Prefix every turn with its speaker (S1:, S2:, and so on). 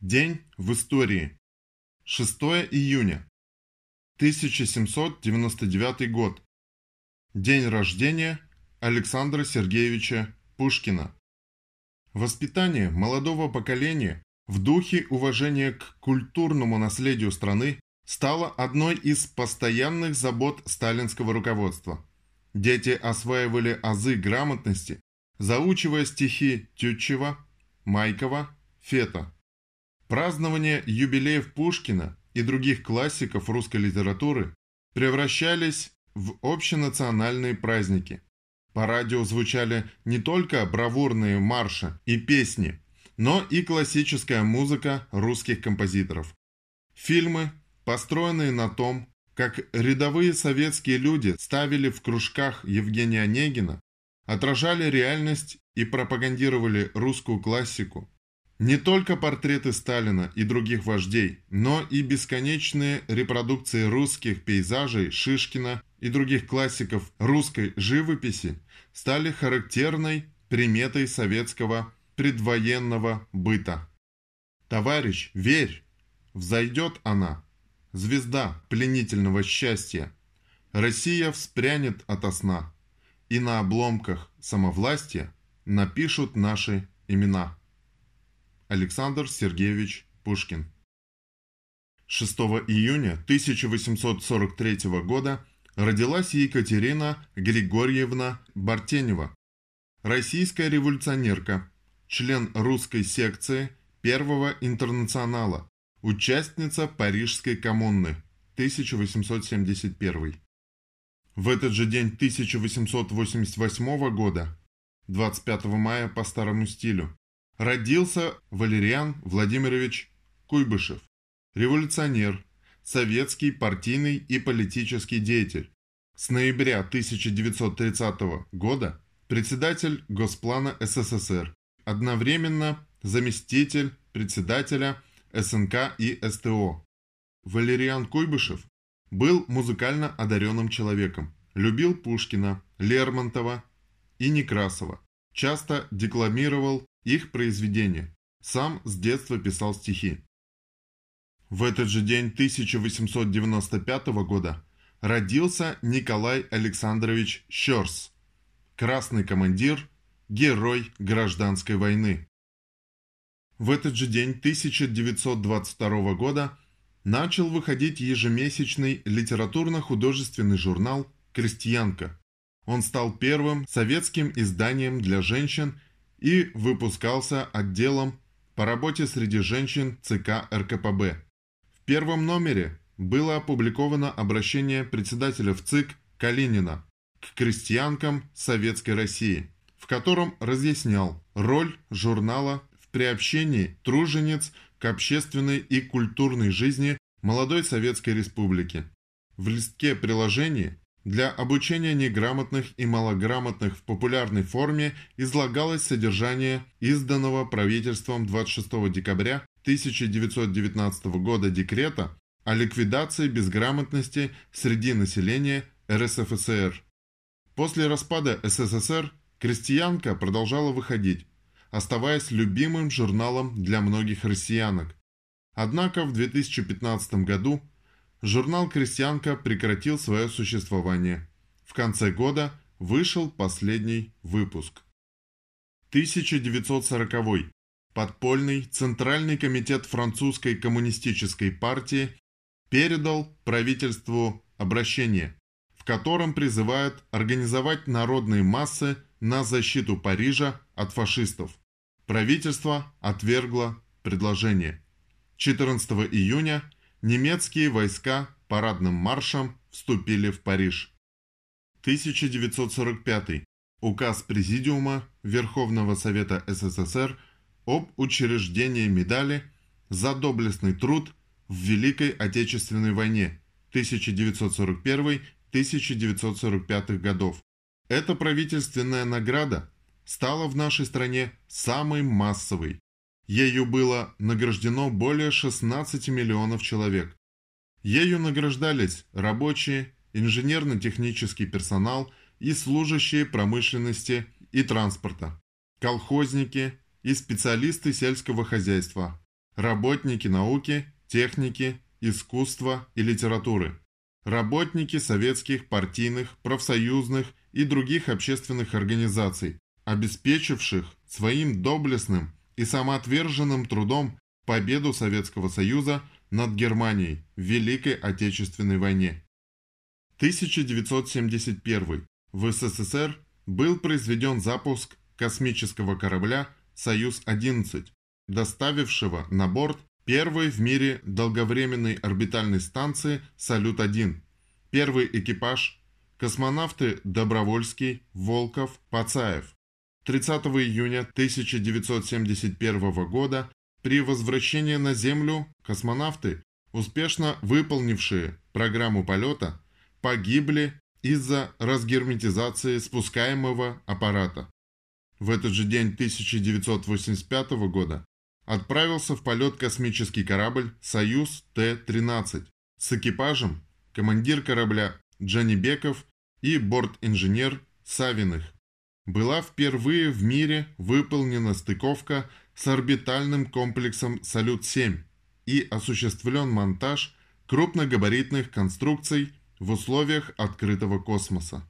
S1: День в истории. 6 июня. 1799 год. День рождения Александра Сергеевича Пушкина. Воспитание молодого поколения в духе уважения к культурному наследию страны стало одной из постоянных забот сталинского руководства. Дети осваивали азы грамотности, заучивая стихи Тютчева, Майкова, Фета. Празднование юбилеев Пушкина и других классиков русской литературы превращались в общенациональные праздники. По радио звучали не только бравурные марши и песни, но и классическая музыка русских композиторов. Фильмы, построенные на том, как рядовые советские люди ставили в кружках Евгения Онегина, отражали реальность и пропагандировали русскую классику, не только портреты Сталина и других вождей, но и бесконечные репродукции русских пейзажей Шишкина и других классиков русской живописи стали характерной приметой советского предвоенного быта. Товарищ, верь! Взойдет она, звезда пленительного счастья. Россия вспрянет ото сна, и на обломках самовластия напишут наши имена. Александр Сергеевич Пушкин. 6 июня 1843 года родилась Екатерина Григорьевна Бартенева, российская революционерка, член русской секции Первого интернационала, участница Парижской коммуны 1871. В этот же день 1888 года, 25 мая по старому стилю, Родился Валериан Владимирович Куйбышев, революционер, советский партийный и политический деятель. С ноября 1930 года председатель Госплана СССР, одновременно заместитель председателя СНК и СТО. Валериан Куйбышев был музыкально одаренным человеком, любил Пушкина, Лермонтова и Некрасова, часто декламировал их произведения. Сам с детства писал стихи. В этот же день 1895 года родился Николай Александрович Щерс, красный командир, герой гражданской войны. В этот же день 1922 года начал выходить ежемесячный литературно-художественный журнал «Крестьянка». Он стал первым советским изданием для женщин и выпускался отделом по работе среди женщин ЦК РКПБ. В первом номере было опубликовано обращение председателя в ЦИК Калинина к крестьянкам Советской России, в котором разъяснял роль журнала в приобщении тружениц к общественной и культурной жизни молодой Советской Республики. В листке приложений для обучения неграмотных и малограмотных в популярной форме излагалось содержание изданного правительством 26 декабря 1919 года декрета о ликвидации безграмотности среди населения РСФСР. После распада СССР «Крестьянка» продолжала выходить, оставаясь любимым журналом для многих россиянок. Однако в 2015 году журнал «Крестьянка» прекратил свое существование. В конце года вышел последний выпуск. 1940. Подпольный Центральный комитет французской коммунистической партии передал правительству обращение, в котором призывают организовать народные массы на защиту Парижа от фашистов. Правительство отвергло предложение. 14 июня – немецкие войска парадным маршем вступили в Париж. 1945. Указ Президиума Верховного Совета СССР об учреждении медали за доблестный труд в Великой Отечественной войне 1941-1945 годов. Эта правительственная награда стала в нашей стране самой массовой Ею было награждено более 16 миллионов человек. Ею награждались рабочие, инженерно-технический персонал и служащие промышленности и транспорта, колхозники и специалисты сельского хозяйства, работники науки, техники, искусства и литературы, работники советских партийных, профсоюзных и других общественных организаций, обеспечивших своим доблестным и самоотверженным трудом победу Советского Союза над Германией в Великой Отечественной войне. 1971. В СССР был произведен запуск космического корабля «Союз-11», доставившего на борт первой в мире долговременной орбитальной станции «Салют-1». Первый экипаж – космонавты Добровольский, Волков, Пацаев. 30 июня 1971 года при возвращении на Землю космонавты, успешно выполнившие программу полета, погибли из-за разгерметизации спускаемого аппарата. В этот же день 1985 года отправился в полет космический корабль «Союз Т-13» с экипажем командир корабля Джанибеков и борт-инженер Савиных. Была впервые в мире выполнена стыковка с орбитальным комплексом «Салют-7» и осуществлен монтаж крупногабаритных конструкций в условиях открытого космоса.